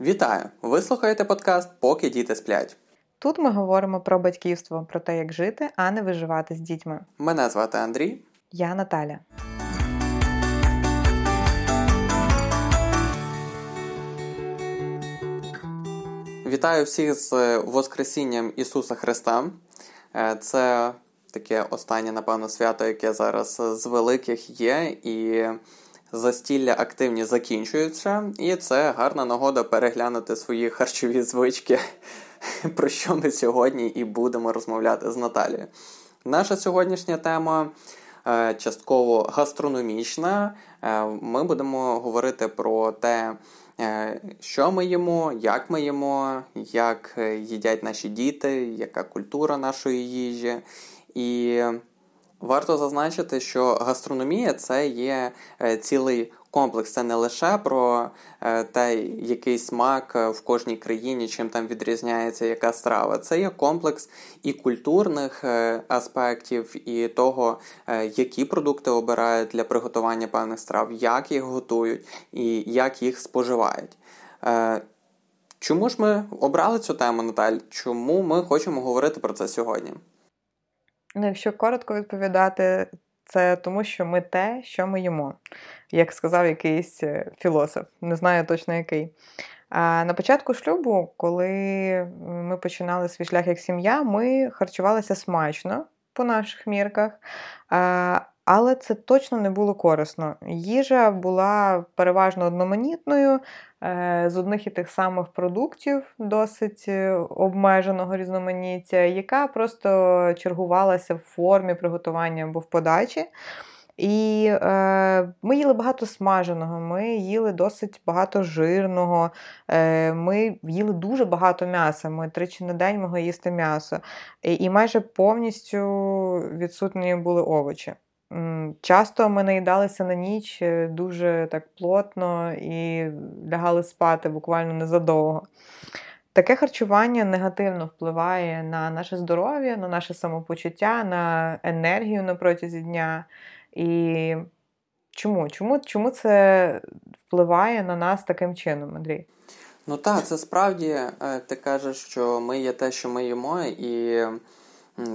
Вітаю! Ви слухаєте подкаст Поки діти сплять. Тут ми говоримо про батьківство, про те, як жити, а не виживати з дітьми. Мене звати Андрій. Я Наталя. Вітаю всіх з Воскресінням Ісуса Христа. Е, це таке останнє, напевно, свято, яке зараз з великих є, і застілля активні закінчуються, і це гарна нагода переглянути свої харчові звички, про що ми сьогодні і будемо розмовляти з Наталією. Наша сьогоднішня тема е, частково гастрономічна. Е, ми будемо говорити про те, е, що ми їмо, як ми їмо, як їдять наші діти, яка культура нашої їжі. І Варто зазначити, що гастрономія це є е, цілий комплекс. Це не лише про е, те, який смак е, в кожній країні, чим там відрізняється яка страва. Це є комплекс і культурних аспектів, і того, які продукти обирають для приготування певних страв, як їх готують і як їх споживають. Чому ж ми обрали цю тему, Наталь? Чому ми хочемо говорити про це сьогодні? Ну, якщо коротко відповідати, це тому, що ми те, що ми їмо, як сказав якийсь е, філософ, не знаю точно який. А на початку шлюбу, коли ми починали свій шлях як сім'я, ми харчувалися смачно по наших мірках. Але це точно не було корисно. Їжа була переважно одноманітною, е, з одних і тих самих продуктів, досить е, обмеженого різноманіття, яка просто чергувалася в формі приготування або в подачі. І е, ми їли багато смаженого, ми їли досить багато жирного, е, ми їли дуже багато м'яса. Ми тричі на день могли їсти м'ясо. І, і майже повністю відсутні були овочі. Часто ми наїдалися на ніч е, дуже так плотно і лягали спати буквально незадовго. Таке харчування негативно впливає на наше здоров'я, на наше самопочуття, на енергію на протязі дня. І чому? Чому, Чому це впливає на нас таким чином, Андрій? Ну так, це справді е, ти кажеш, що ми є те, що ми їмо, і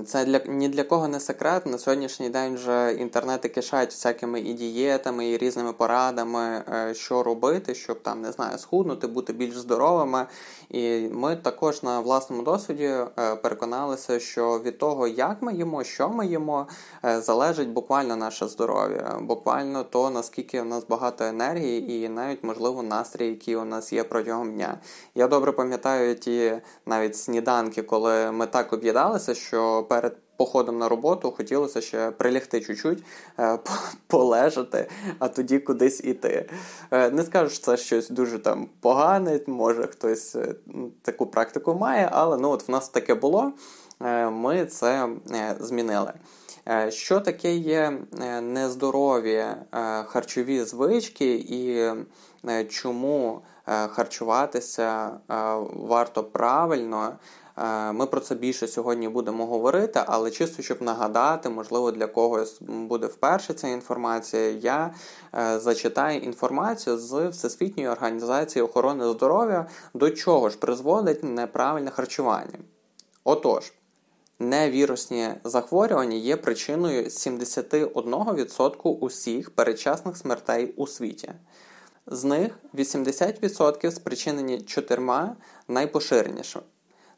це для ні для кого не секрет. На сьогоднішній день вже інтернети кишають всякими і дієтами, і різними порадами, е, що робити, щоб там не знаю, схуднути, бути більш здоровими. І ми також на власному досвіді е, переконалися, що від того, як ми їмо, що ми їмо, е, залежить буквально наше здоров'я, буквально то наскільки у нас багато енергії, і навіть можливо настрій, який у нас є протягом дня. Я добре пам'ятаю ті навіть сніданки, коли ми так об'їдалися, що перед походом на роботу хотілося ще прилягти чуть-чуть, е, полежати, а тоді кудись іти. Е, не скажу, що це щось дуже там погане, може хтось е, таку практику має, але ну от в нас таке було. Ми це змінили. Що таке є нездорові харчові звички, і чому харчуватися варто правильно? Е, ми про це більше сьогодні будемо говорити, але чисто щоб нагадати, можливо, для когось буде вперше ця інформація. Я е, зачитаю інформацію з Всесвітньої організації охорони здоров'я, до чого ж призводить неправильне харчування. Отож. Невірусні захворювання є причиною 71% усіх передчасних смертей у світі. З них 80% спричинені чотирма найпоширенішими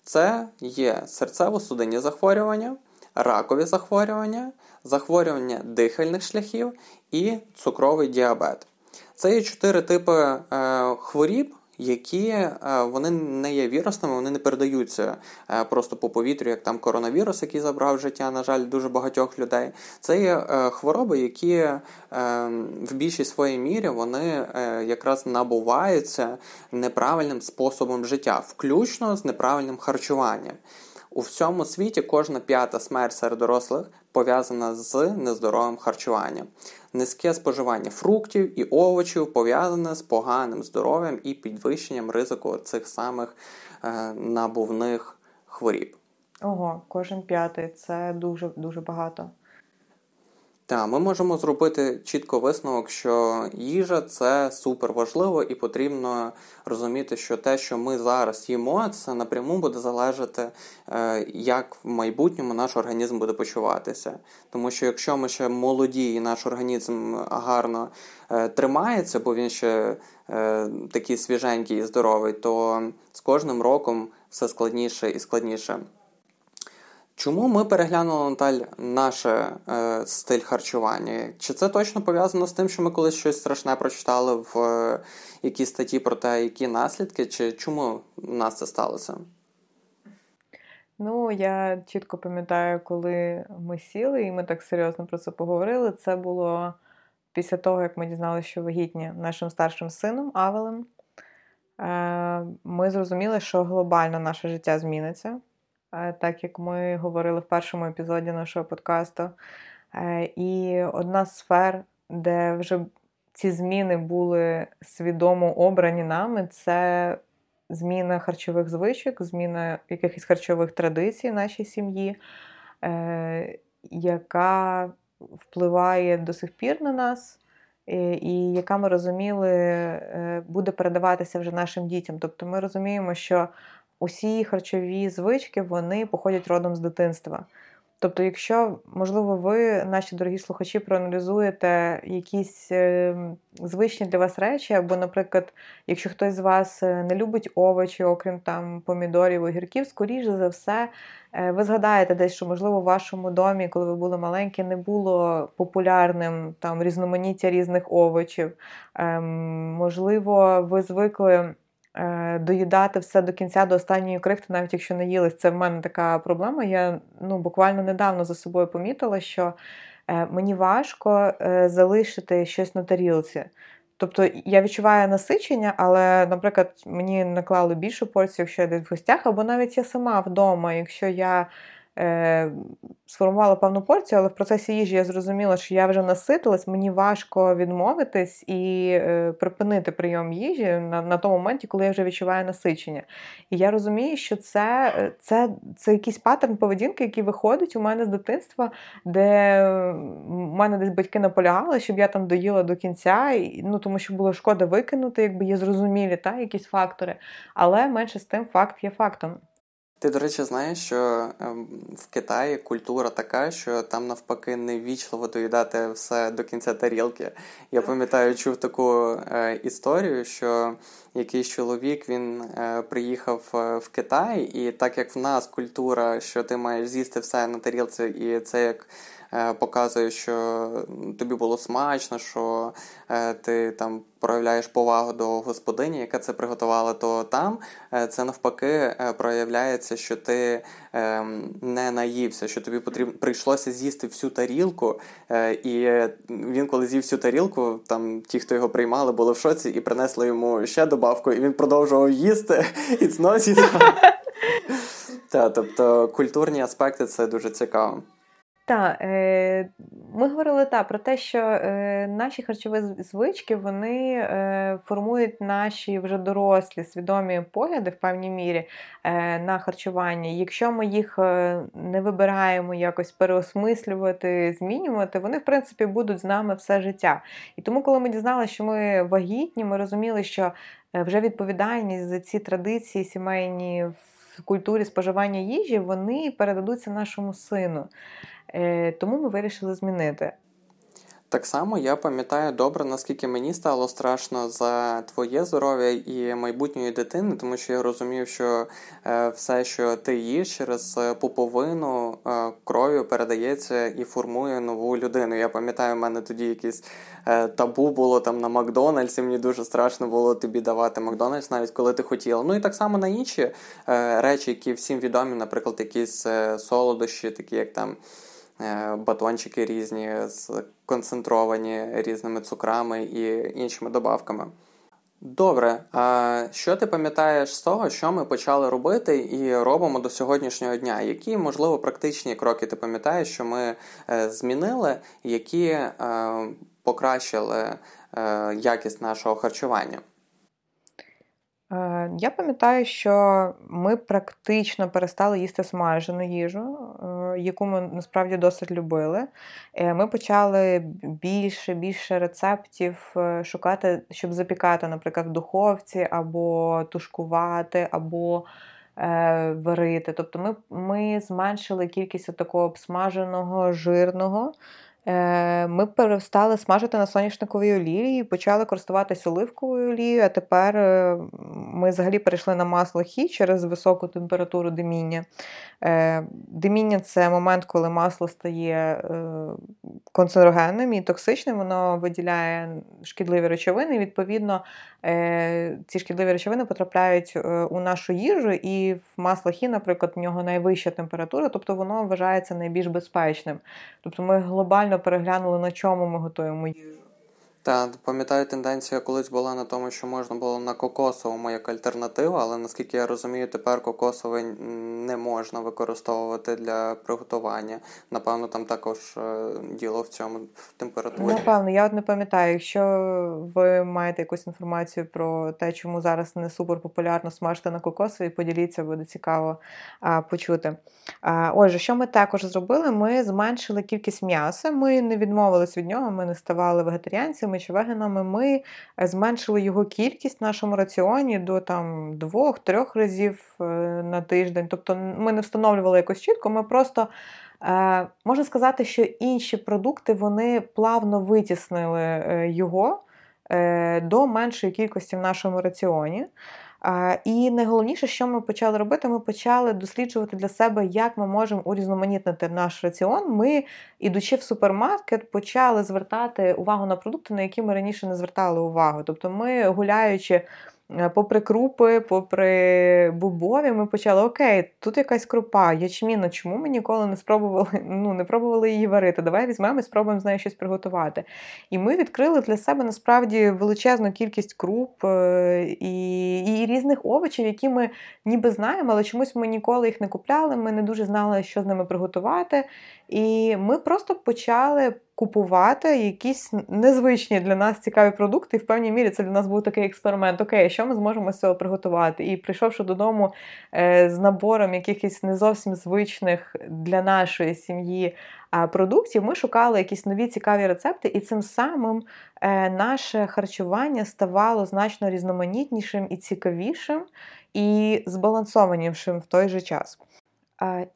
це є серцево-судинні захворювання, ракові захворювання, захворювання дихальних шляхів і цукровий діабет. Це є чотири типи е, хворіб, які е, вони не є вірусними, вони не передаються е, просто по повітрю, як там коронавірус, який забрав життя, на жаль, дуже багатьох людей. Це є е, хвороби, які в більшій своїй мірі вони якраз набуваються неправильним способом життя, включно з неправильним харчуванням. У всьому світі кожна п'ята смерть серед дорослих пов'язана з нездоровим харчуванням. Низьке споживання фруктів і овочів пов'язане з поганим здоров'ям і підвищенням ризику цих самих е, набувних хворіб. Ого, кожен п'ятий це дуже дуже багато. Так, ми можемо зробити чітко висновок, що їжа це супер важливо, і потрібно розуміти, що те, що ми зараз їмо, це напряму буде залежати, е, як в майбутньому наш організм буде почуватися. Тому що якщо ми ще молоді, і наш організм гарно е, тримається, бо він ще е, такий свіженький і здоровий, то з кожним роком все складніше і складніше. Чому ми переглянули Наталь наш е, стиль харчування? Чи це точно пов'язано з тим, що ми колись щось страшне прочитали в е, якійсь статті про те, які наслідки, чи чому у нас це сталося? Ну, я чітко пам'ятаю, коли ми сіли і ми так серйозно про це поговорили. Це було після того, як ми дізналися, що вагітні нашим старшим сином Авелем. Е, ми зрозуміли, що глобально наше життя зміниться. Е, так як ми говорили в першому епізоді нашого подкасту. Е, і одна з сфер, де вже ці зміни були свідомо обрані нами, це зміна харчових звичок, зміна якихось харчових традицій в нашій сім'ї, е, яка впливає до сих пір на нас. І яка ми розуміли, буде передаватися вже нашим дітям. Тобто ми розуміємо, що усі харчові звички вони походять родом з дитинства. Тобто, якщо, можливо, ви, наші дорогі слухачі, проаналізуєте якісь е, звичні для вас речі, або, наприклад, якщо хтось з вас е, не любить овочі, окрім там помідорів, огірків, скоріше за все, е, ви згадаєте десь, що, можливо, в вашому домі, коли ви були маленькі, не було популярним там різноманіття різних овочів. Ем, можливо, ви звикли. Е, доїдати все до кінця, до останньої крихти, навіть якщо не їлись. Це в мене така проблема. Я ну, буквально недавно за собою помітила, що е, мені важко е, залишити щось на тарілці. Тобто я відчуваю насичення, але, наприклад, мені наклали більшу порцію, якщо я десь в гостях, або навіть я сама вдома, якщо я сформувала певну порцію, але в процесі їжі я зрозуміла, що я вже наситилась, мені важко відмовитись і е, припинити прийом їжі на на тому моменті, коли я вже відчуваю насичення. І я розумію, що це це, це якийсь паттерн поведінки, який виходить у мене з дитинства, де у мене десь батьки наполягали, щоб я там доїла до кінця, і, ну тому що було шкода викинути, якби є зрозумілі та, якісь фактори. Але менше з тим факт є фактом. Ти, до речі, знаєш, що ем, в Китаї культура така, що там навпаки невічливо доїдати все до кінця тарілки. Я пам'ятаю, чув таку е, історію, що якийсь чоловік він е, приїхав е, в Китай, і так як в нас культура, що ти маєш з'їсти все на тарілці, і це як показує, що тобі було смачно, що е, ти там проявляєш повагу до господині, яка це приготувала, то там е, це навпаки проявляється, що ти не наївся, що тобі потрібно прийшлося з'їсти всю тарілку. І він, коли з'їв всю тарілку, там ті, хто його приймали, були в шоці і принесли йому ще добавку, і він продовжував їсти і. Так, тобто культурні аспекти це дуже цікаво. Так, е, ми говорили так, про те, що е, наші харчові звички вони е, формують наші вже дорослі свідомі погляди в певній мірі на харчування. Якщо ми їх не вибираємо якось переосмислювати, змінювати, вони в принципі будуть з нами все життя. І тому, коли ми дізналися, що ми вагітні, ми розуміли, що вже відповідальність за ці традиції сімейні в культурі споживання їжі вони передадуться нашому сину. Е, тому ми вирішили змінити. Так само я пам'ятаю добре, наскільки мені стало страшно за твоє здоров'я і майбутньої дитини, тому що я розумів, що е, все, що ти їш через е, пуповину е, кров'ю передається і формує нову людину. Я пам'ятаю, в мене тоді якісь табу було там на Макдональдсі. Мені дуже страшно було тобі давати Макдональдс, навіть коли ти хотіла. Ну і так само на інші речі, які всім відомі, наприклад, якісь солодощі, такі як там. Е, батончики різні, концентровані різними цукрами і іншими добавками. Добре, а що ти пам'ятаєш з того, що ми почали робити і робимо до сьогоднішнього дня? Які, можливо, практичні кроки ти пам'ятаєш, що ми е, змінили, які е, покращили якість нашого харчування? Я пам'ятаю, що ми практично перестали їсти смажену їжу. яку ми насправді досить любили. Ми почали більше більше рецептів шукати, щоб запікати, наприклад, в духовці, або тушкувати, або варити. Тобто ми ми зменшили кількість такого обсмаженого, жирного. Е, ми перестали смажити на соняшниковій олії почали користуватися оливковою олією, а тепер е, ми взагалі перейшли на масло хі через високу температуру диміння. Е, диміння це момент, коли масло стає канцерогенним і токсичним, воно виділяє шкідливі речовини. Відповідно, ці шкідливі речовини потрапляють у нашу їжу, і в масло хі, наприклад, в нього найвища температура, тобто воно вважається найбільш безпечним. Тобто ми глобально переглянули, на чому ми готуємо їжу. Так, пам'ятаю, тенденція колись була на тому, що можна було на кокосовому як альтернатива, але наскільки я розумію, тепер кокосовий не можна використовувати для приготування. Напевно, там також е, діло в цьому в температурі. Напевно, я от не пам'ятаю, якщо ви маєте якусь інформацію про те, чому зараз не супер популярно смажити на кокосові, поділіться, буде цікаво а, почути. А, Отже, що ми також зробили? Ми зменшили кількість м'яса. Ми не відмовились від нього, ми не ставали вегетаріанцями веганами чи веганами ми е, зменшили його кількість в нашому раціоні до там двох-трьох разів е, на тиждень. Тобто ми не встановлювали якось чітко, ми просто. Е, можна сказати, що інші продукти вони плавно витіснили його до меншої кількості в нашому раціоні. І найголовніше, що ми почали робити, ми почали досліджувати для себе, як ми можемо урізноманітнити наш раціон. Ми, ідучи в супермаркет, почали звертати увагу на продукти, на які ми раніше не звертали увагу. Тобто, ми гуляючи попри крупи, попри бубові, ми почали окей, тут якась крупа, ячміна, чому ми ніколи не спробували ну, не пробували її варити? Давай візьмемо і спробуємо з нею щось приготувати. І ми відкрили для себе насправді величезну кількість круп е, і і різних овочів, які ми ніби знаємо, але чомусь ми ніколи їх не купляли, ми не дуже знали, що з ними приготувати. І ми просто почали купувати якісь незвичні для нас цікаві продукти. І в певній мірі це для нас був такий експеримент. Окей, що ми зможемо з цього приготувати? І прийшовши додому е, з набором якихось не зовсім звичних для нашої сім'ї продуктів, ми шукали якісь нові цікаві рецепти, і цим самим е, наше харчування ставало значно різноманітнішим і цікавішим, і збалансованішим в той же час.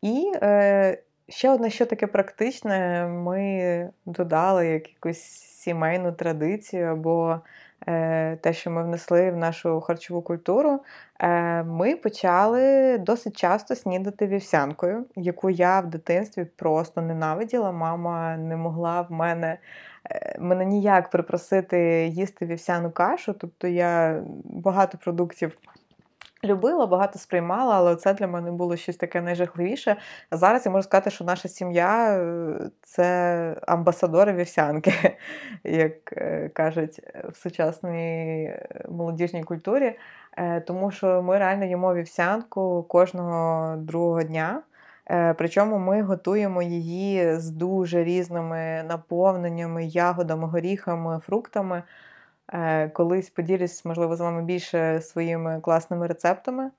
І е, Ще одне, що таке практичне, ми додали якусь сімейну традицію або е, те, що ми внесли в нашу харчову культуру. Е, Ми почали досить часто снідати вівсянкою, яку я в дитинстві просто ненавиділа. Мама не могла в мене е, мене ніяк припросити їсти вівсяну кашу. Тобто я багато продуктів любила, багато сприймала, але це для мене було щось таке найжахливіше. Зараз я можу сказати, що наша сім'я е, це амбасадори вівсянки, як е, кажуть в сучасній е, молодіжній культурі. Тому що ми реально їмо вівсянку кожного другого дня. Причому ми готуємо її з дуже різними наповненнями, ягодами, горіхами, фруктами. Е, колись поділюсь, можливо, з вами більше своїми класними рецептами,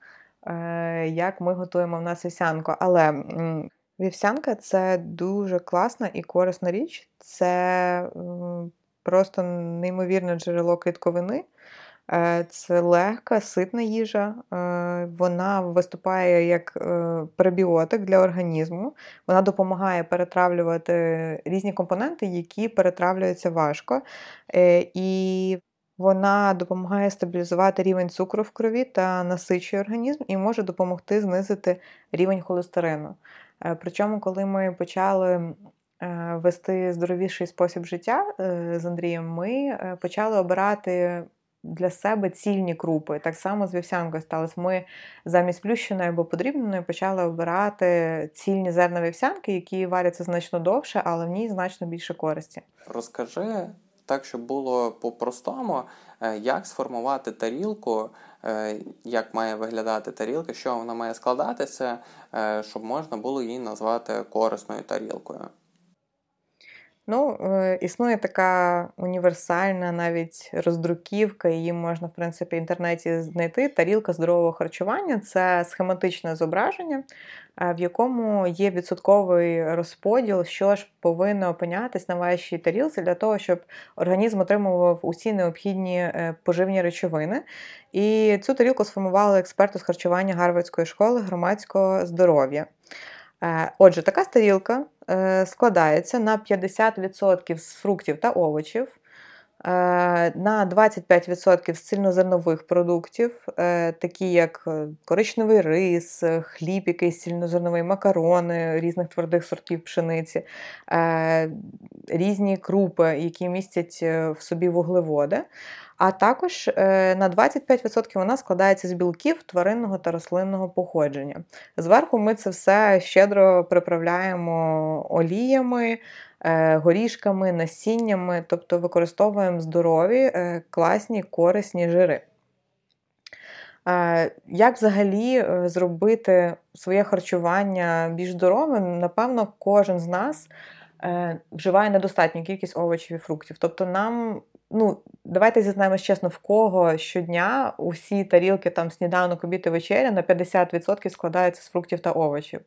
е, як ми готуємо в нас вівсянку. Але вівсянка це дуже класна і корисна річ. Це просто неймовірне джерело клітковини. Е, це легка, ситна їжа, е, вона виступає як е, пребіотик для організму. Вона допомагає перетравлювати різні компоненти, які перетравлюються важко. І вона допомагає стабілізувати рівень цукру в крові та насичує організм і може допомогти знизити рівень холестерину. Причому, коли ми почали вести здоровіший спосіб життя з Андрієм, ми почали обирати для себе цільні крупи. Так само з вівсянкою сталося. Ми замість плющеної або подрібненої почали обирати цільні зерна вівсянки, які варяться значно довше, але в ній значно більше користі. Розкажи так, щоб було по-простому, е, як сформувати тарілку, е, як має виглядати тарілка, що вона має складатися, е, щоб можна було її назвати корисною тарілкою. Ну, існує така універсальна навіть роздруківка, її можна, в принципі, в інтернеті знайти. Тарілка здорового харчування це схематичне зображення, в якому є відсотковий розподіл, що ж повинно опинятись на вашій тарілці для того, щоб організм отримував усі необхідні е, поживні речовини. І цю тарілку сформували експерти з харчування Гарвардської школи громадського здоров'я. Е, отже, така тарілка складається на 50% з фруктів та овочів, е, на 25% з цільнозернових продуктів, такі як коричневий рис, хліб, якийсь цільнозерновий, макарони різних твердих сортів пшениці, різні крупи, які містять в собі вуглеводи. А також е, на 25% вона складається з білків тваринного та рослинного походження. Зверху ми це все щедро приправляємо оліями, е, горішками, насіннями, тобто використовуємо здорові, е, класні, корисні жири. Як взагалі зробити своє харчування більш здоровим, напевно, кожен з нас вживає недостатню кількість овочів і фруктів. Тобто нам ну, давайте зізнаємось чесно, в кого щодня усі тарілки там сніданок, обід і вечеря на 50% складаються з фруктів та овочів.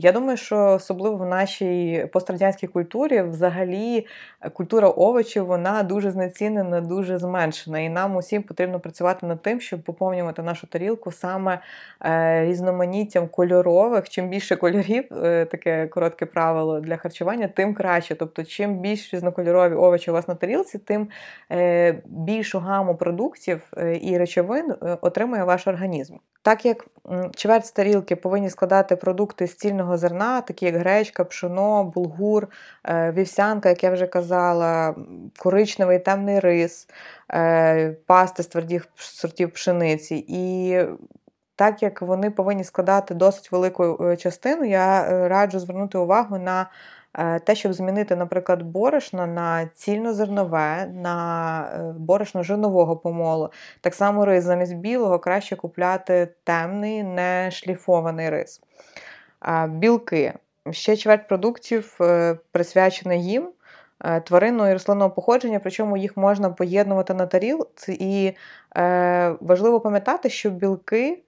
Я думаю, що особливо в нашій пострадянській культурі взагалі культура овочів вона дуже знецінена, дуже зменшена. І нам усім потрібно працювати над тим, щоб поповнювати нашу тарілку саме е, різноманіттям кольорових. Чим більше кольорів, е, таке коротке правило для харчування, тим краще. Тобто, чим більш різнокольорові овочі у вас на тарілці, тим більшу гаму продуктів і речовин отримує ваш організм. Так як чверть з тарілки повинні складати продукти з цільного зерна, такі як гречка, пшоно, булгур, е, вівсянка, як я вже казала, коричневий темний рис, е, пасти з твердих сортів пшениці. І так як вони повинні складати досить велику е, частину, я раджу звернути увагу на Е, те, щоб змінити, наприклад, борошно на цільнозернове, на е, борошно жирнового помолу. Так само рис замість білого краще купляти темний, не шліфований рис. Білки. Ще чверть продуктів е, присвячена їм. Тваринного і рослинного походження, причому їх можна поєднувати на тарілці. І е, важливо пам'ятати, що білки Е,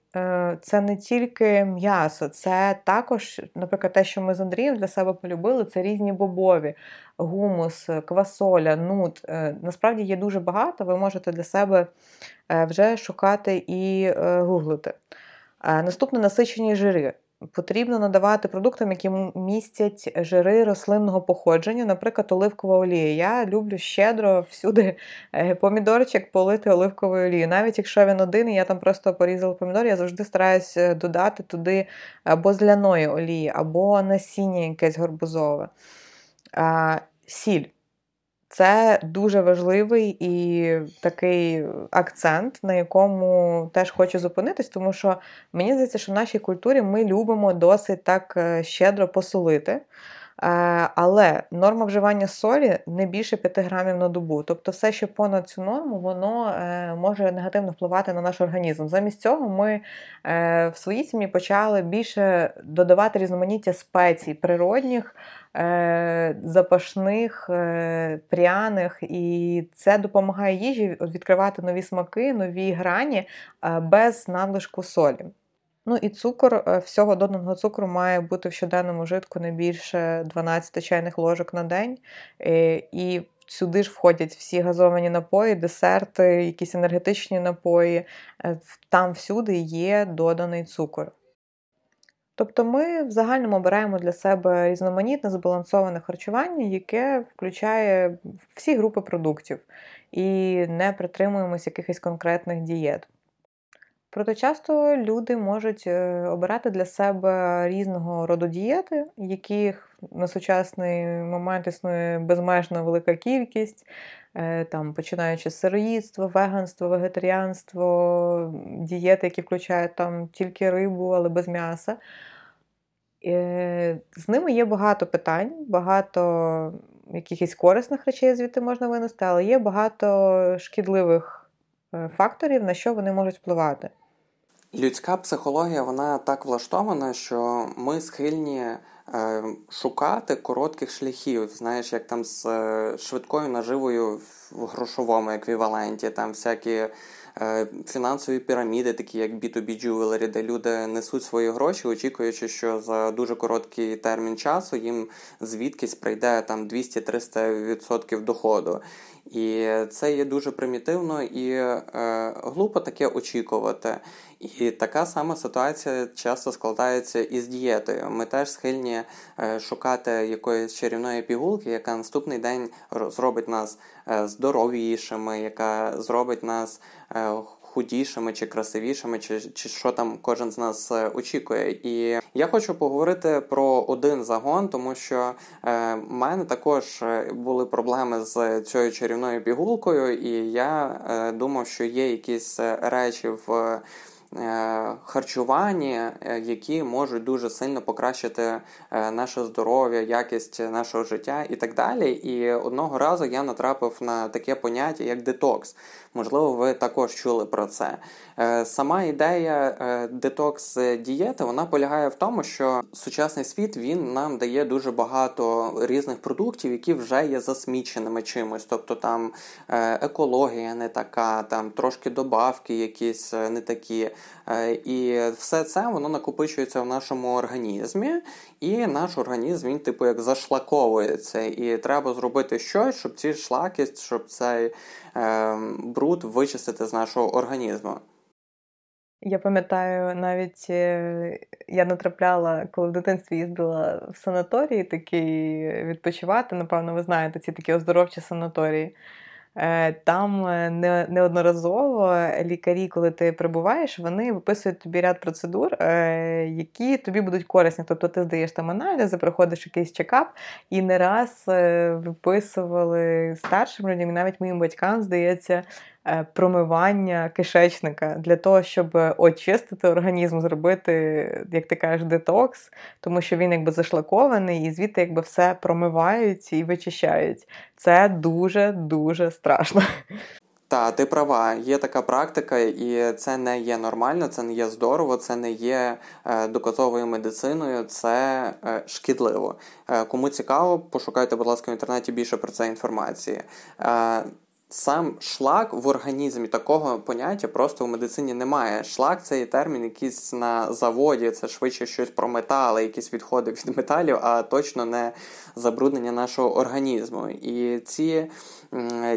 це не тільки м'ясо, це також, наприклад, те, що ми з Андрієм для себе полюбили, це різні бобові, гумус, квасоля, нут. Е, насправді є дуже багато, ви можете для себе е, вже шукати і гуглити. Наступне насичені жири потрібно надавати продуктам, які містять жири рослинного походження, наприклад, оливкова олія. Я люблю щедро всюди е, помідорчик полити оливковою олією. Навіть якщо він один, і я там просто порізала помідор, я завжди стараюся е, додати туди або зляної олії, або насіння якесь горбузове. Сіль. Це дуже важливий і такий акцент, на якому теж хочу зупинитись, тому що мені здається, що в нашій культурі ми любимо досить так е, щедро посолити. Е, але норма вживання солі не більше 5 грамів на добу. Тобто, все, що понад цю норму, воно е, може негативно впливати на наш організм. Замість цього ми в своїй сім'ї почали більше додавати різноманіття спецій природних. Е, запашних, е, пряних, і це допомагає їжі відкривати нові смаки, нові грані е, без надлишку солі. Ну і цукор, всього доданого цукру має бути в щоденному житку не більше 12 чайних ложок на день. І сюди ж входять всі газовані напої, десерти, якісь енергетичні напої. Там всюди є доданий цукор. Тобто ми в загальному обираємо для себе різноманітне збалансоване харчування, яке включає всі групи продуктів і не притримуємося якихось конкретних дієт. Проте часто люди можуть е, обирати для себе різного роду дієти, яких на сучасний момент існує безмежна велика кількість, е, там, починаючи з сироїдства, веганство, вегетаріанство, дієти, які включають там тільки рибу, але без м'яса. Е, з ними є багато питань, багато якихось корисних речей звідти можна винести, але є багато шкідливих факторів, на що вони можуть впливати. Людська психологія вона так влаштована, що ми схильні е, шукати коротких шляхів. Знаєш, як там з е, швидкою наживою в грошовому еквіваленті, там всякі Е, фінансові піраміди, такі як B2B Jewelry, де люди несуть свої гроші, очікуючи, що за дуже короткий термін часу їм звідкись прийде там 200-300% доходу. І це є дуже примітивно і е, глупо таке очікувати. І така сама ситуація часто складається із дієтою. Ми теж схильні е, шукати якоїсь чарівної пігулки, яка наступний день зробить нас е, здоровішими, яка зробить нас е, худішими чи красивішими, чи чи що там кожен з нас очікує. І я хочу поговорити про один загон, тому що е, в мене також були проблеми з цією чарівною пігулкою, і я е, думав, що є якісь речі в. Е, харчування, е, які можуть дуже сильно покращити е, наше здоров'я, якість нашого життя і так далі. І одного разу я натрапив на таке поняття, як детокс. Можливо, ви також чули про це. Сама ідея детокс дієти вона полягає в тому, що сучасний світ він нам дає дуже багато різних продуктів, які вже є засміченими чимось. Тобто там екологія не така, там трошки добавки якісь не такі. Е, і все це воно накопичується в нашому організмі, і наш організм він, типу, як зашлаковується. І треба зробити щось, щоб ці шлаки, щоб цей е, бруд вичистити з нашого організму. Я пам'ятаю, навіть е, я натрапляла, коли в дитинстві їздила в санаторії такий відпочивати. Напевно, ви знаєте, ці такі оздоровчі санаторії. Е, там е, неодноразово лікарі, коли ти прибуваєш, вони виписують тобі ряд процедур, е, які тобі будуть корисні. Тобто ти здаєш там аналізи, проходиш якийсь чекап, і не раз виписували старшим людям, і навіть моїм батькам здається, промивання кишечника для того, щоб очистити організм, зробити, як ти кажеш, детокс, тому що він якби зашлакований, і звідти якби все промивають і вичищають. Це дуже-дуже страшно. Та, ти права, є така практика, і це не є нормально, це не є здорово, це не є е, доказовою медициною, це е, шкідливо. Е, кому цікаво, пошукайте, будь ласка, в інтернеті більше про це інформації. Сам шлак в організмі такого поняття просто в медицині немає. Шлак це є термін, якийсь на заводі, це швидше щось про метали, якісь відходи від металів, а точно не забруднення нашого організму. І ці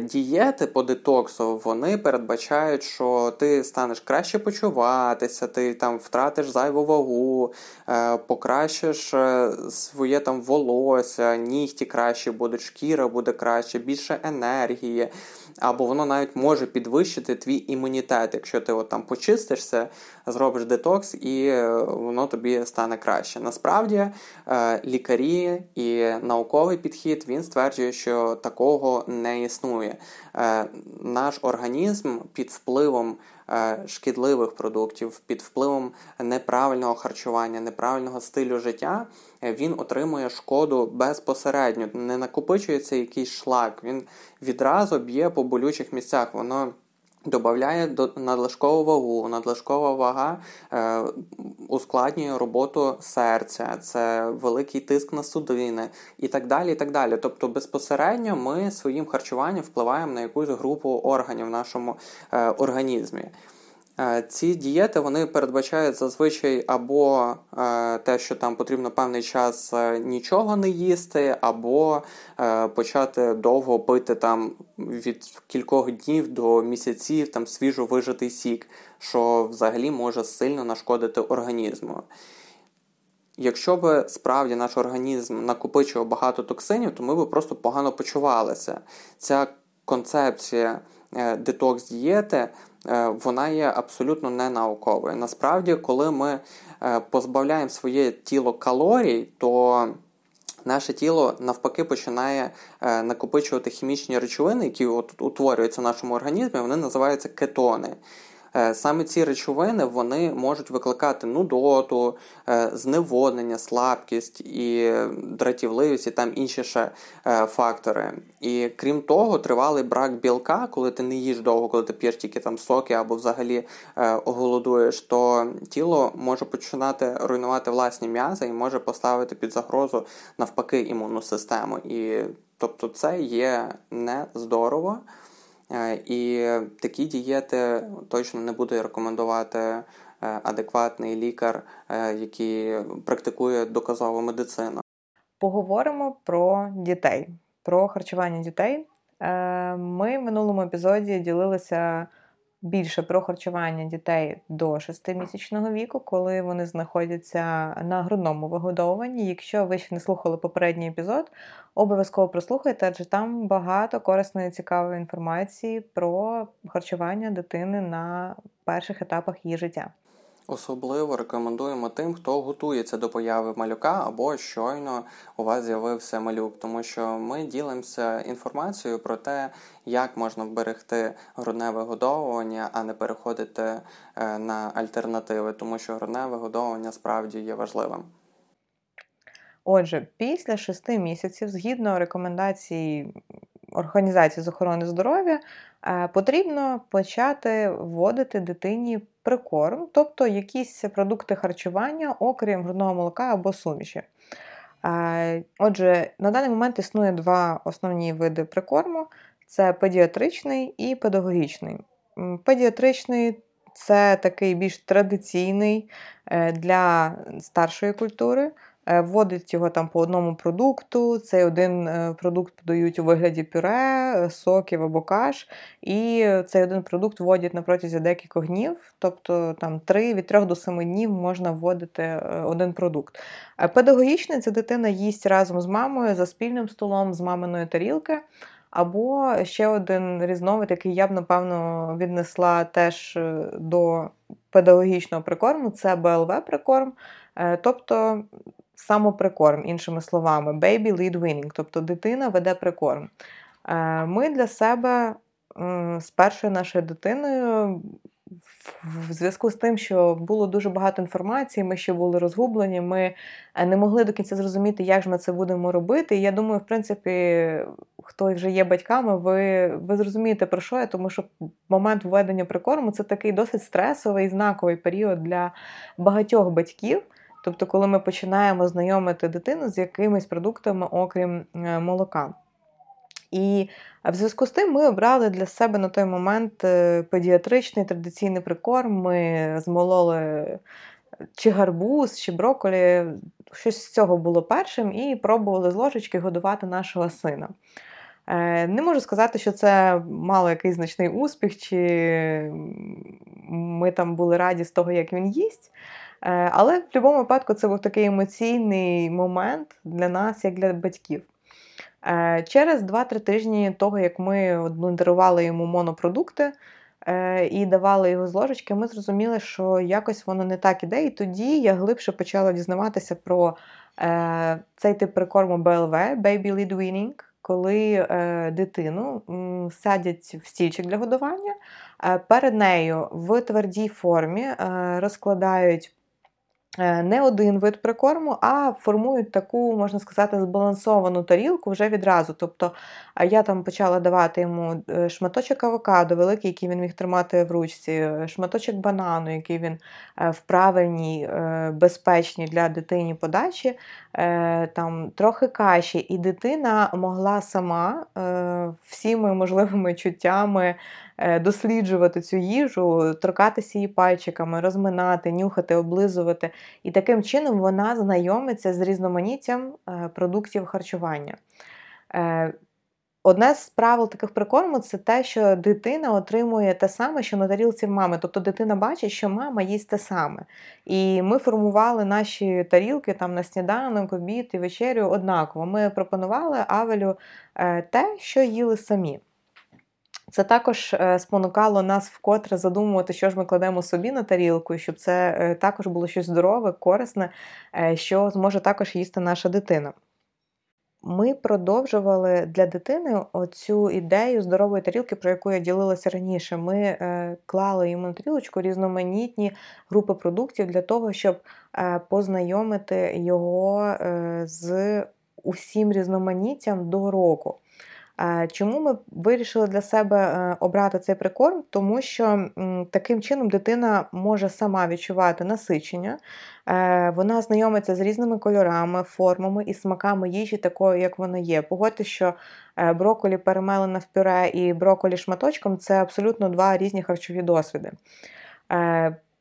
дієти по детоксу вони передбачають, що ти станеш краще почуватися, ти там втратиш зайву вагу, е, покращиш е, своє там волосся, нігті краще будуть, шкіра буде краще, більше енергії або воно навіть може підвищити твій імунітет, якщо ти от там почистишся, зробиш детокс, і е, воно тобі стане краще. Насправді лікарі і науковий підхід він стверджує, що такого не існує. Е, наш організм під впливом. Шкідливих продуктів під впливом неправильного харчування, неправильного стилю життя він отримує шкоду безпосередньо. Не накопичується якийсь шлак, він відразу б'є по болючих місцях. Воно Додає надлишкову вагу, надлишкова вага е, ускладнює роботу серця, це великий тиск на судини і так далі. і так далі. Тобто безпосередньо ми своїм харчуванням впливаємо на якусь групу органів в нашому е, організмі. Е, ці дієти вони передбачають зазвичай або е, те, що там потрібно певний час е, нічого не їсти, або почати довго пити там від кількох днів до місяців там свіжо вижитий сік, що взагалі може сильно нашкодити організму. Якщо б справді наш організм накопичував багато токсинів, то ми б просто погано почувалися. Ця концепція детокс дієти. Е, вона є абсолютно не науковою. Насправді, коли ми е, позбавляємо своє тіло калорій, то наше тіло навпаки починає е, накопичувати хімічні речовини, які от утворюються в нашому організмі, вони називаються кетони. Е, саме ці речовини вони можуть викликати нудоту, е, зневоднення, слабкість і дратівливість, і там інші ще фактори. І крім того, тривалий брак білка, коли ти не їш довго, коли ти п'єш тільки там соки або взагалі оголодуєш, то тіло може починати руйнувати власні м'язи і може поставити під загрозу навпаки імунну систему. І тобто це є не здорово. Е, і такі дієти точно не буде рекомендувати е, адекватний лікар, е, який практикує доказову медицину. Поговоримо про дітей, про харчування дітей. Ми в минулому епізоді ділилися більше про харчування дітей до 6-місячного віку, коли вони знаходяться на грудному вигодовуванні. Якщо ви ще не слухали попередній епізод, обов'язково прослухайте, адже там багато корисної цікавої інформації про харчування дитини на перших етапах її життя. Особливо рекомендуємо тим, хто готується до появи малюка або щойно у вас з'явився малюк, тому що ми ділимося інформацією про те, як можна вберегти грудне вигодовування, а не переходити е, на альтернативи, тому що грудне вигодовування справді є важливим. Отже, після шести місяців, згідно рекомендацій Організації з охорони здоров'я, е, потрібно почати вводити дитині прикорм, тобто якісь продукти харчування, окрім грудного молока або суміші. Е, отже, на даний момент існує два основні види прикорму: це педіатричний і педагогічний. Педіатричний це такий більш традиційний е, для старшої культури. Е, вводить його там по одному продукту. Цей один е, продукт подають у вигляді пюре, е, соків або каш, і цей один продукт вводять на протязі декількох днів, тобто там 3, від 3 до 7 днів можна вводити один продукт. Педагогічний це дитина їсть разом з мамою за спільним столом з маминої тарілки. Або ще один різновид, який я б, напевно, віднесла теж до педагогічного прикорму, це БЛВ-прикорм. Тобто самоприкорм, іншими словами, baby lead winning, тобто дитина веде прикорм. Е, ми для себе з першою нашою дитиною. В зв'язку з тим, що було дуже багато інформації, ми ще були розгублені, ми е, не могли до кінця зрозуміти, як ж ми це будемо робити. І я думаю, в принципі, хто вже є батьками, ви ви зрозумієте, про що я, тому що момент введення прикорму це такий досить стресовий знаковий період для багатьох батьків. Тобто, коли ми починаємо знайомити дитину з якимись продуктами, окрім е, молока. І в зв'язку з тим ми обрали для себе на той момент е, педіатричний традиційний прикорм. Ми змололи е, чи гарбуз, чи броколі, щось з цього було першим, і пробували з ложечки годувати нашого сина. Не можу сказати, що це мало якийсь значний успіх, чи ми там були раді з того, як він їсть. Е, але в будь-якому випадку це був такий емоційний момент для нас, як для батьків. Е, через 2-3 тижні того, як ми дарували йому монопродукти е, і давали його з ложечки, ми зрозуміли, що якось воно не так іде. І тоді я глибше почала дізнаватися про цей тип прикорму БЛВ Baby Lead Weaning, коли дитину садять в стільчик для годування. Перед нею в твердій формі розкладають не один вид прикорму, а формують таку, можна сказати, збалансовану тарілку вже відразу. Тобто я там почала давати йому е, шматочок авокадо, великий, який він міг тримати в ручці, е, шматочок банану, який він в правильній, безпечній для дитині подачі, там трохи каші, і дитина могла сама всіми можливими чуттями. Е, досліджувати цю їжу, торкатися її пальчиками, розминати, нюхати, облизувати. І таким чином вона знайомиться з різноманіттям е, продуктів харчування. Е, одне з правил таких прикорму це те, що дитина отримує те саме, що на тарілці мами. Тобто дитина бачить, що мама їсть те саме. І ми формували наші тарілки там на сніданок, обід і вечерю однаково. Ми пропонували Авелю те, що їли самі. Це також е, спонукало нас вкотре задумувати, що ж ми кладемо собі на тарілку, щоб це е, також було щось здорове, корисне, е, що зможе також їсти наша дитина. ми продовжували для дитини оцю ідею здорової тарілки, про яку я ділилася раніше. Ми е, клали йому на тарілочку різноманітні групи продуктів для того, щоб е, познайомити його е, з усім різноманіттям до року. Чому ми вирішили для себе е, обрати цей прикорм? Тому що таким чином дитина може сама відчувати насичення, е, вона знайомиться з різними кольорами, формами і смаками їжі, такою, як вона є. Погодьте, що е, броколі перемелене в пюре і броколі шматочком це абсолютно два різні харчові досвіди.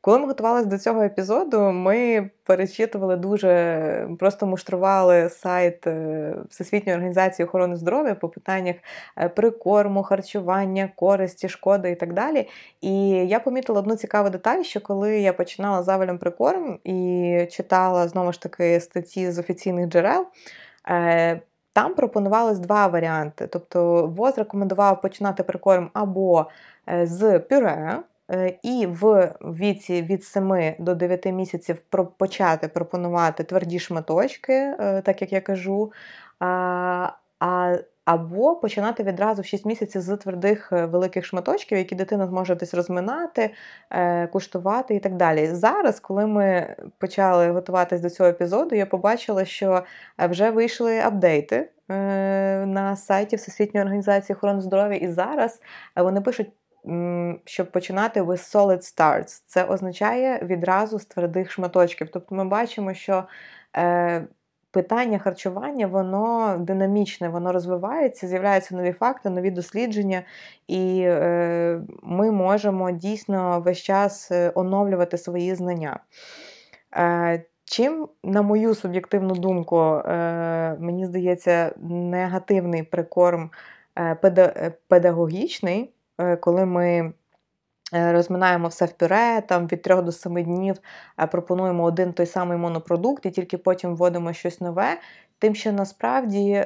Коли ми готувалися до цього епізоду, ми перечитували дуже просто муштрували сайт е, Всесвітньої організації охорони здоров'я по питаннях е, прикорму, харчування, користі, шкоди і так далі. І я помітила одну цікаву деталь, що коли я починала завелем прикорм і читала знову ж таки статті з офіційних джерел. Е, там пропонувались два варіанти. Тобто ВОЗ рекомендував починати прикорм або з пюре, і в віці від 7 до 9 місяців почати пропонувати тверді шматочки, е, так як я кажу. Або починати відразу в 6 місяців з твердих е, великих шматочків, які дитина зможе десь розминати, куштувати і так далі. Зараз, коли ми почали готуватись до цього епізоду, я побачила, що вже вийшли апдейти на сайті Всесвітньої організації охорони здоров'я, і зараз вони пишуть щоб починати with solid starts. Це означає відразу з твердих шматочків. Тобто ми бачимо, що е, питання харчування воно динамічне, воно розвивається, з'являються нові факти, нові дослідження, і е, ми можемо дійсно весь час е, оновлювати свої знання. Е, Чим, на мою суб'єктивну думку, е, мені здається, негативний прикорм е, педагогічний, коли ми е, розминаємо все в пюре, там від 3 до 7 днів е, пропонуємо один той самий монопродукт і тільки потім вводимо щось нове. Тим, що насправді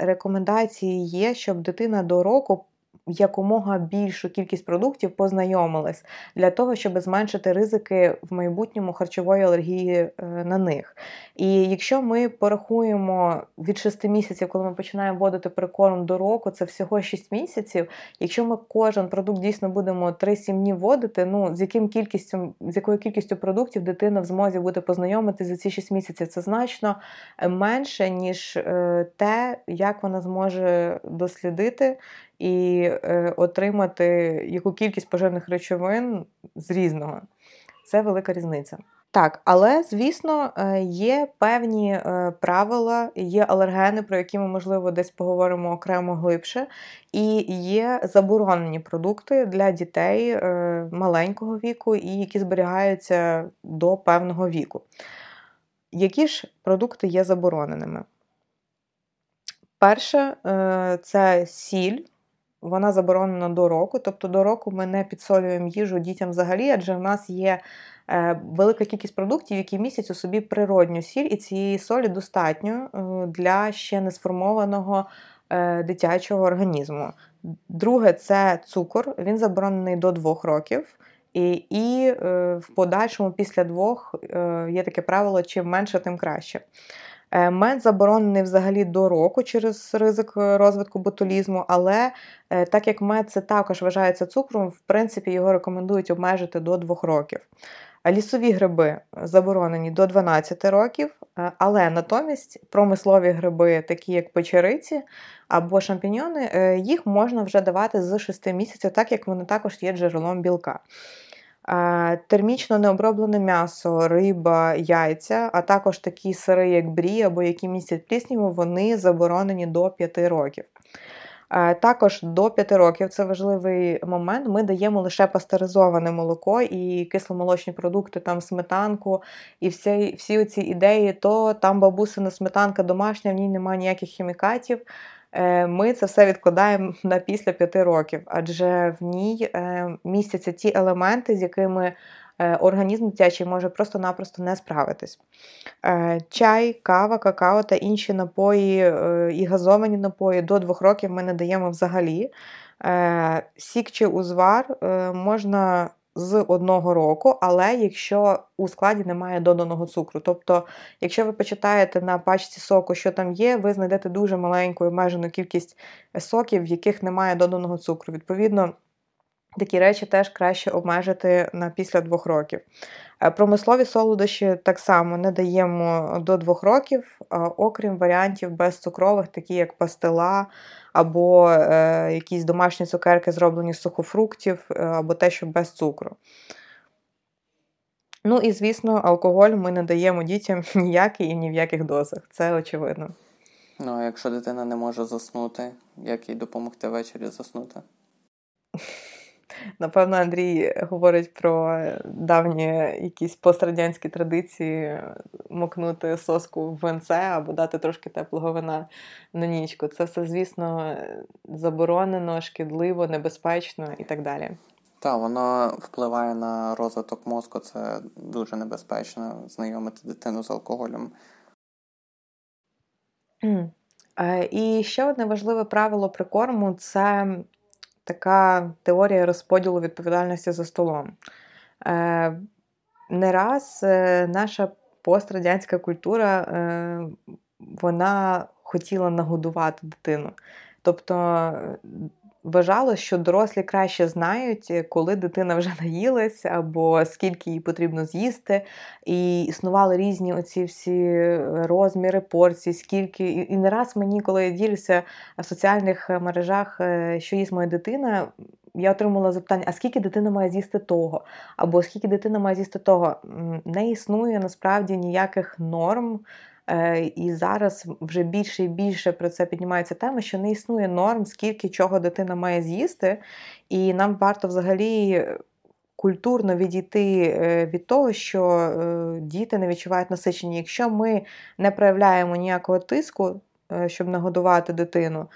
рекомендації є, щоб дитина до року якомога більшу кількість продуктів познайомились для того, щоб зменшити ризики в майбутньому харчової алергії е, на них. І якщо ми порахуємо від 6 місяців, коли ми починаємо вводити прикорм до року, це всього 6 місяців. Якщо ми кожен продукт дійсно будемо 3-7 днів вводити, ну з яким кількістю, з якою кількістю продуктів дитина в змозі буде познайомитися за ці 6 місяців, це значно е, менше, ніж е, те, як вона зможе дослідити і е, отримати яку кількість поживних речовин з різного. Це велика різниця. Так, але звісно, е, є певні е, правила, є алергени, про які ми, можливо, десь поговоримо окремо глибше, і є заборонені продукти для дітей е, маленького віку і які зберігаються до певного віку. Які ж продукти є забороненими? Перше, це сіль вона заборонена до року. Тобто до року ми не підсолюємо їжу дітям взагалі, адже в нас є е, велика кількість продуктів, які містять у собі природню сіль, і цієї солі достатньо е, для ще не сформованого е, дитячого організму. Друге, це цукор, він заборонений до двох років. І і в подальшому, після двох, є таке правило: чим менше, тим краще. Е, мед заборонений взагалі до року через ризик е, розвитку ботулізму, але е, так як мед це також вважається цукром, в принципі, його рекомендують обмежити до 2 років. Лісові гриби заборонені до 12 років, але натомість промислові гриби, такі як печериці або шампіньони, їх можна вже давати з 6 місяців, так як вони також є джерелом білка термічно необроблене м'ясо, риба, яйця, а також такі сири, як брі або які містять плісняву, вони заборонені до 5 років. Також до 5 років це важливий момент. Ми даємо лише пастеризоване молоко і кисломолочні продукти, там сметанку і всі всі ці ідеї, то там бабусина сметанка домашня, в ній немає ніяких хімікатів. Е, ми це все відкладаємо на після п'яти років, адже в ній е, містяться ті елементи, з якими е, організм дитячий може просто-напросто не справитись. Чай, кава, какао та інші напої і газовані напої до двох років ми не даємо взагалі. Сік чи узвар можна з одного року, але якщо у складі немає доданого цукру. Тобто, якщо ви почитаєте на пачці соку, що там є, ви знайдете дуже маленьку обмежену кількість соків, в яких немає доданого цукру. Відповідно, такі речі теж краще обмежити на після двох років. Е, промислові солодощі так само не даємо до двох років, окрім варіантів безцукрових, такі як пастила, або е, якісь домашні цукерки, зроблені з сухофруктів, е, або те, що без цукру. Ну і, звісно, алкоголь ми не даємо дітям ніякий і ні в яких дозах. Це очевидно. Ну, а якщо дитина не може заснути, як їй допомогти ввечері заснути? Напевно, Андрій говорить про давні якісь пострадянські традиції мокнути соску в венце або дати трошки теплого вина на нічку. Це все, звісно, заборонено, шкідливо, небезпечно і так далі. Так, воно впливає на розвиток мозку, це дуже небезпечно знайомити дитину з алкоголем. І ще одне важливе правило прикорму це така теорія розподілу відповідальності за столом. Е, не раз е, наша пострадянська культура е, вона хотіла нагодувати дитину. Тобто Вважало, що дорослі краще знають, е, коли дитина вже наїлась, або скільки їй потрібно з'їсти. І існували різні оці всі е, розміри, порції, скільки. І не раз мені, коли я ділюся в соціальних е, мережах, що їсть моя дитина. Я отримала запитання, а скільки дитина має з'їсти того? Або скільки дитина має з'їсти того? Не існує насправді ніяких норм Е, і зараз вже більше і більше про це піднімається тема, що не існує норм, скільки чого дитина має з'їсти, і нам варто взагалі. Культурно відійти е, від того, що е, діти не відчувають насичення. Якщо ми не проявляємо ніякого тиску, щоб нагодувати дитину,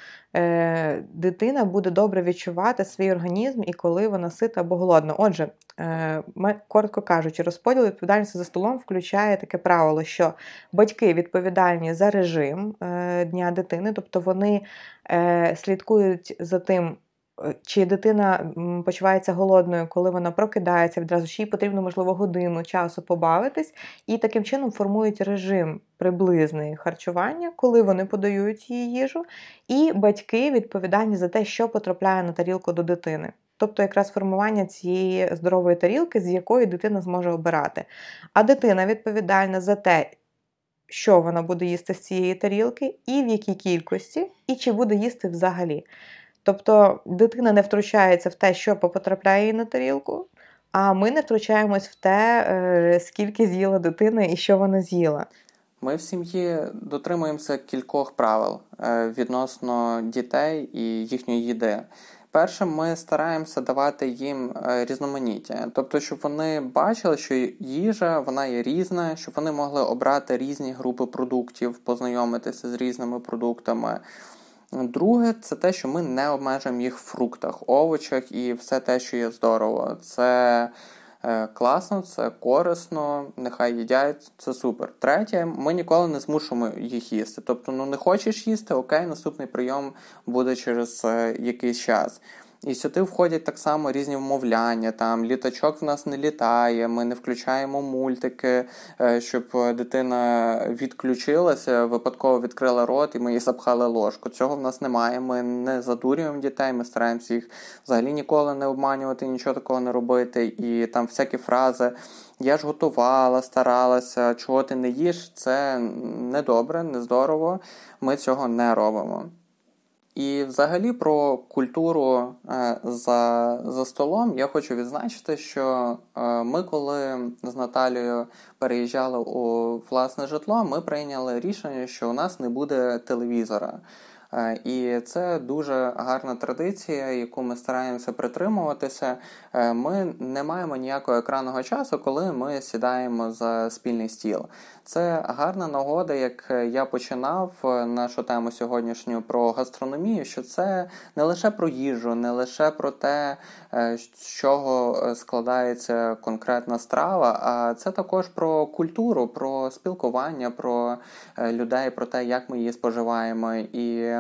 дитина буде добре відчувати свій організм і коли вона сита або голодна. Отже, Е, коротко кажучи, розподіл відповідальності за столом включає таке правило, що батьки відповідальні за режим е, дня дитини, тобто вони е, слідкують за тим. Чи дитина почувається голодною, коли вона прокидається відразу, чи їй потрібно, можливо, годину часу побавитись, і таким чином формують режим приблизний харчування, коли вони подають їй їжу, і батьки відповідальні за те, що потрапляє на тарілку до дитини. Тобто якраз формування цієї здорової тарілки, з якої дитина зможе обирати. А дитина відповідальна за те, що вона буде їсти з цієї тарілки, і в якій кількості, і чи буде їсти взагалі. Тобто дитина не втручається в те, що потрапляє їй на тарілку, а ми не втручаємось в те, е, скільки з'їла дитина і що вона з'їла. Ми в сім'ї дотримуємося кількох правил е, відносно дітей і їхньої їди. Перше, ми стараємося давати їм е, різноманіття, тобто, щоб вони бачили, що їжа вона є різна, щоб вони могли обрати різні групи продуктів, познайомитися з різними продуктами. Друге, це те, що ми не обмежуємо їх в фруктах, овочах і все те, що є здорово. Це Е, класно, це корисно, нехай їдять, це супер. Третє, ми ніколи не змушуємо їх їсти. Тобто, ну не хочеш їсти, окей, наступний прийом буде через е, якийсь час. І сюди входять так само різні вмовляння. Там літачок в нас не літає, ми не включаємо мультики, е, щоб дитина відключилася, випадково відкрила рот і ми їй запхали ложку. Цього в нас немає. Ми не задурюємо дітей, ми стараємося їх взагалі ніколи не обманювати, нічого такого не робити. І там всякі фрази. Я ж готувала, старалася, чого ти не їш, це недобре, не здорово. Ми цього не робимо. І взагалі про культуру е, за за столом я хочу відзначити, що е, ми, коли з Наталією переїжджали у власне житло, ми прийняли рішення, що у нас не буде телевізора. Е, і це дуже гарна традиція, яку ми стараємося притримуватися. Ми не маємо ніякого екранного часу, коли ми сідаємо за спільний стіл. Це гарна нагода, як я починав е, нашу тему сьогоднішню про гастрономію, що це не лише про їжу, не лише про те, з чого складається конкретна страва, а це також про культуру, про спілкування, про людей, про те, як ми її споживаємо. І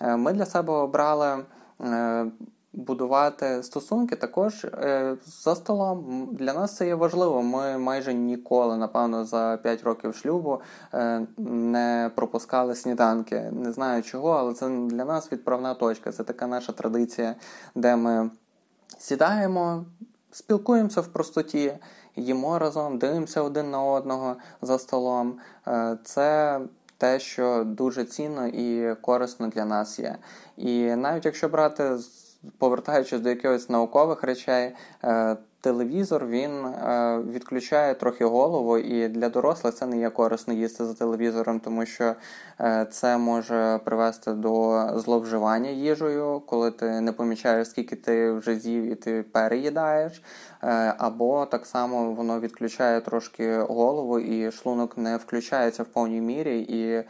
Е, ми для себе обрали е, будувати стосунки також е, за столом. Для нас це є важливо. Ми майже ніколи, напевно, за 5 років шлюбу е, не пропускали сніданки. Не знаю чого, але це для нас відправна точка. Це така наша традиція, де ми сідаємо, спілкуємося в простоті, їмо разом, дивимося один на одного за столом. Е, це те, що дуже цінно і корисно для нас є. І навіть якщо брати, повертаючись до якихось наукових речей, е, телевізор він е, відключає трохи голову, і для дорослих це не є корисно їсти за телевізором, тому що е, це може привести до зловживання їжею, коли ти не помічаєш, скільки ти вже з'їв і ти переїдаєш. Або так само воно відключає трошки голову, і шлунок не включається в повній мірі, і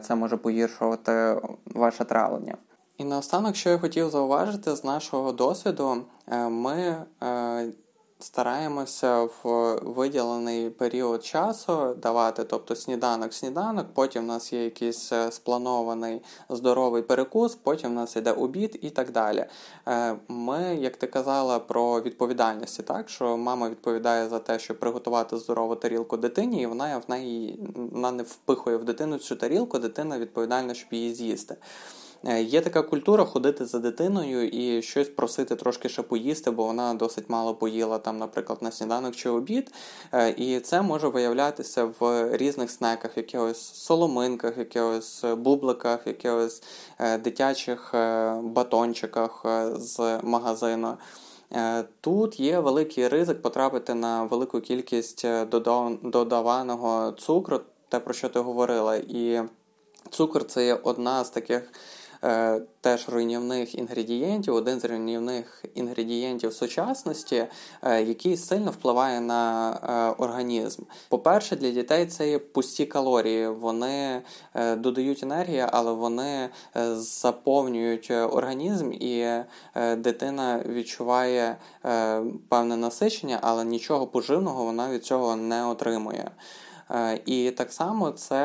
це може погіршувати ваше травлення. І наостанок, що я хотів зауважити з нашого досвіду, ми стараємося в виділений період часу давати, тобто сніданок-сніданок, потім в нас є якийсь е, спланований здоровий перекус, потім в нас йде обід і так далі. Е, ми, як ти казала, про відповідальності, так що мама відповідає за те, щоб приготувати здорову тарілку дитині, і вона в неї вона не впихує в дитину цю тарілку, дитина відповідальна, щоб її з'їсти. Е, є така культура ходити за дитиною і щось просити трошки ще поїсти, бо вона досить мало поїла там, наприклад, на сніданок чи обід. Е, і це може виявлятися в різних снеках, якихось соломинках, якихось бубликах, якихось е, дитячих батончиках з магазину. Тут є великий ризик потрапити на велику кількість додаваного цукру, те про що ти говорила. І цукор це є одна з таких теж руйнівних інгредієнтів, один з руйнівних інгредієнтів сучасності, е, який сильно впливає на е, організм. По-перше, для дітей це є пусті калорії. Вони додають енергію, але вони заповнюють організм, і дитина відчуває певне насичення, але нічого поживного вона від цього не отримує. Е, і так само це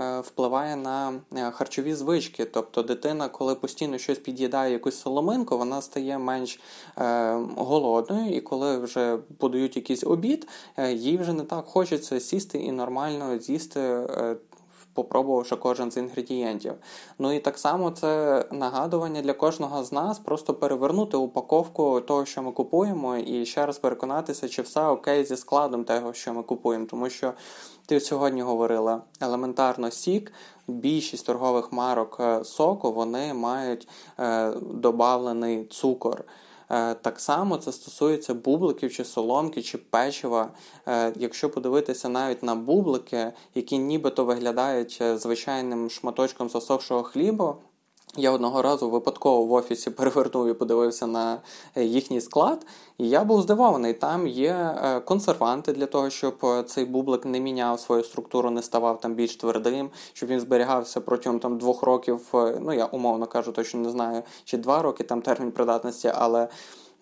е, впливає на е, харчові звички. Тобто дитина, коли постійно щось під'їдає, якусь соломинку, вона стає менш голодною, і коли вже подають якийсь обід, їй вже не так хочеться сісти і нормально з'їсти попробувавши кожен з інгредієнтів. Ну і так само це нагадування для кожного з нас просто перевернути упаковку того, що ми купуємо, і ще раз переконатися, чи все окей зі складом того, що ми купуємо. Тому що ти сьогодні говорила елементарно сік. Більшість торгових марок е, соку вони мають е, добавлений цукор. Е, так само це стосується бубликів чи соломки, чи печива. Е, якщо подивитися навіть на бублики, які нібито виглядають е, звичайним шматочком засохшого хліба, я одного разу випадково в офісі перевернув і подивився на е, їхній склад, і я був здивований. Там є е, консерванти для того, щоб е, цей бублик не міняв свою структуру, не ставав там більш твердим, щоб він зберігався протягом там двох років. Ну я умовно кажу, точно не знаю, чи два роки там термін придатності, але.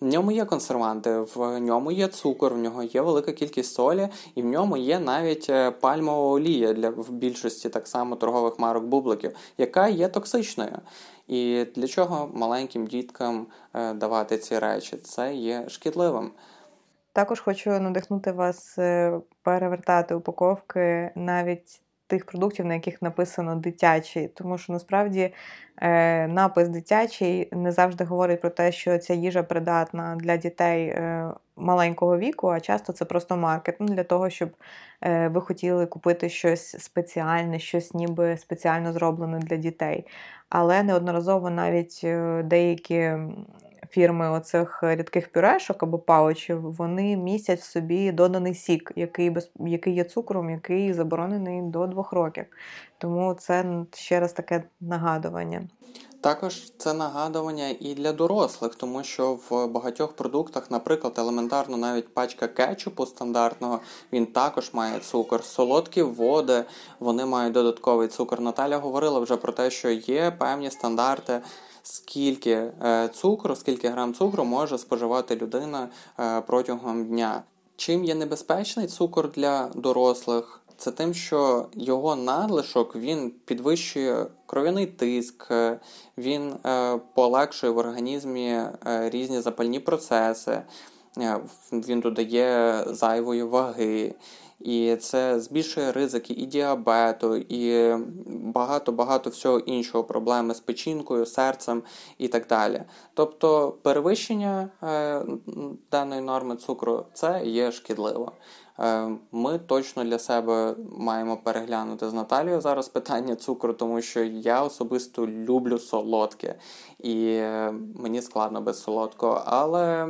В ньому є консерванти, в ньому є цукор, в нього є велика кількість солі, і в ньому є навіть е, пальмова олія для в більшості так само торгових марок бубликів, яка є токсичною. І для чого маленьким діткам е, давати ці речі? Це є шкідливим. Також хочу надихнути вас е, перевертати упаковки навіть тих продуктів, на яких написано дитячий, тому що насправді е, напис дитячий не завжди говорить про те, що ця їжа придатна для дітей е, маленького віку, а часто це просто маркет ну, для того, щоб е, ви хотіли купити щось спеціальне, щось ніби спеціально зроблене для дітей. Але неодноразово навіть е, деякі фірми оцих рідких пюрешок або паучів, вони містять в собі доданий сік, який без який є цукром, який заборонений до двох років. Тому це ще раз таке нагадування. Також це нагадування і для дорослих, тому що в багатьох продуктах, наприклад, елементарно навіть пачка кетчупу стандартного, він також має цукор. Солодкі води вони мають додатковий цукор. Наталя говорила вже про те, що є певні стандарти скільки е, цукру, скільки грам цукру може споживати людина е, протягом дня. Чим є небезпечний цукор для дорослих? це тим, що його надлишок він підвищує кров'яний тиск, він е, полегшує в організмі різні запальні процеси, він додає зайвої ваги. І це збільшує ризики і діабету, і багато-багато всього іншого проблеми з печінкою, серцем і так далі. Тобто перевищення е, даної норми цукру це є шкідливо. Е, ми точно для себе маємо переглянути з Наталією зараз питання цукру, тому що я особисто люблю солодке, і е, мені складно без солодкого, але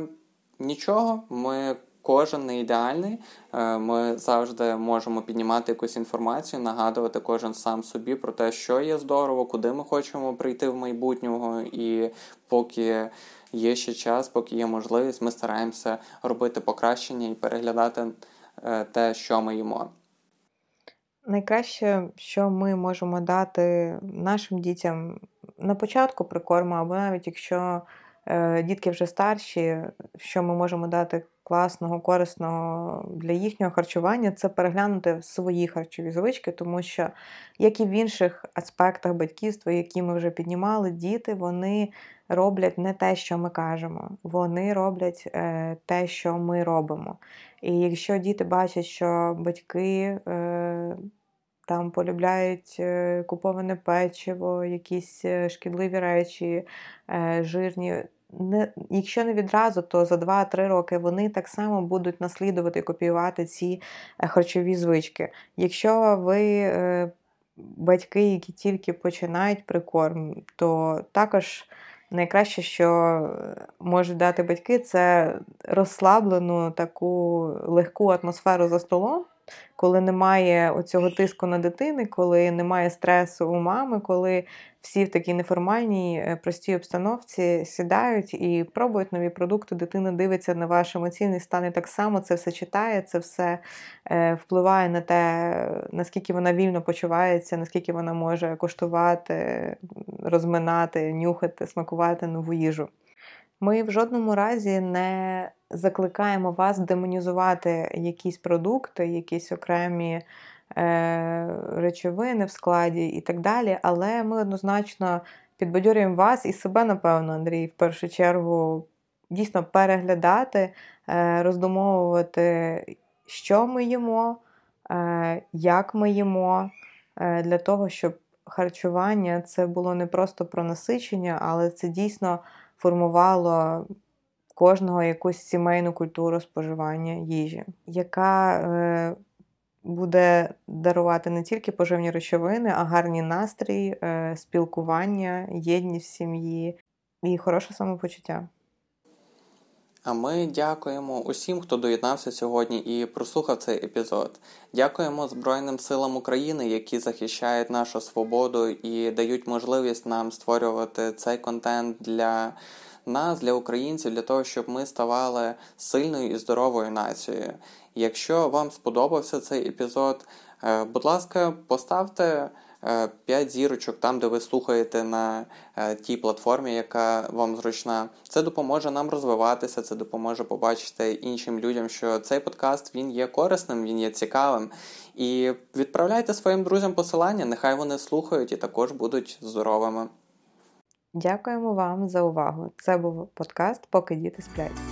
нічого, ми. Кожен не ідеальний, е, ми завжди можемо піднімати якусь інформацію, нагадувати кожен сам собі про те, що є здорово, куди ми хочемо прийти в майбутнього, і поки є ще час, поки є можливість, ми стараємося робити покращення і переглядати Е, те, що ми їмо. Найкраще, що ми можемо дати нашим дітям на початку прикорму, або навіть якщо дітки вже старші, що ми можемо дати класного, корисного для їхнього харчування, це переглянути свої харчові звички, тому що, як і в інших аспектах батьківства, які ми вже піднімали, діти вони роблять не те, що ми кажемо, вони роблять е, те, що ми робимо. І якщо діти бачать, що батьки е, там полюбляють е, куповане печиво, якісь е, шкідливі речі, е, жирні. Не, Якщо не відразу, то за 2-3 роки вони так само будуть наслідувати і копіювати ці е, харчові звички. Якщо ви е, батьки, які тільки починають прикорм, то також найкраще, що е, можуть дати батьки, це розслаблену таку легку атмосферу за столом, коли немає оцього тиску на дитини, коли немає стресу у мами, коли всі в такій неформальній, е, простій обстановці сідають і пробують нові продукти. Дитина дивиться на ваш емоційний стан і так само це все читає, це все е, впливає на те, наскільки вона вільно почувається, наскільки вона може коштувати, розминати, нюхати, смакувати нову їжу. Ми в жодному разі не закликаємо вас демонізувати якісь продукти, якісь окремі е, речовини в складі і так далі. Але ми однозначно підбадьорюємо вас і себе, напевно, Андрій, в першу чергу дійсно переглядати, е, роздумовувати, що ми їмо, е, як ми їмо, е, для того, щоб харчування це було не просто про насичення, але це дійсно формувало кожного якусь сімейну культуру споживання їжі, яка е, буде дарувати не тільки поживні речовини, а гарні настрій, е, спілкування, єдність сім'ї і хороше самопочуття. А ми дякуємо усім, хто доєднався сьогодні і прослухав цей епізод. Дякуємо Збройним силам України, які захищають нашу свободу і дають можливість нам створювати цей контент для нас, для українців, для того, щоб ми ставали сильною і здоровою нацією. Якщо вам сподобався цей епізод, е, будь ласка, поставте. 5 е, зірочок там, де ви слухаєте на е, тій платформі, яка вам зручна. Це допоможе нам розвиватися, це допоможе побачити іншим людям, що цей подкаст він є корисним, він є цікавим. І відправляйте своїм друзям посилання, нехай вони слухають і також будуть здоровими. Дякуємо вам за увагу. Це був подкаст Поки діти сплять.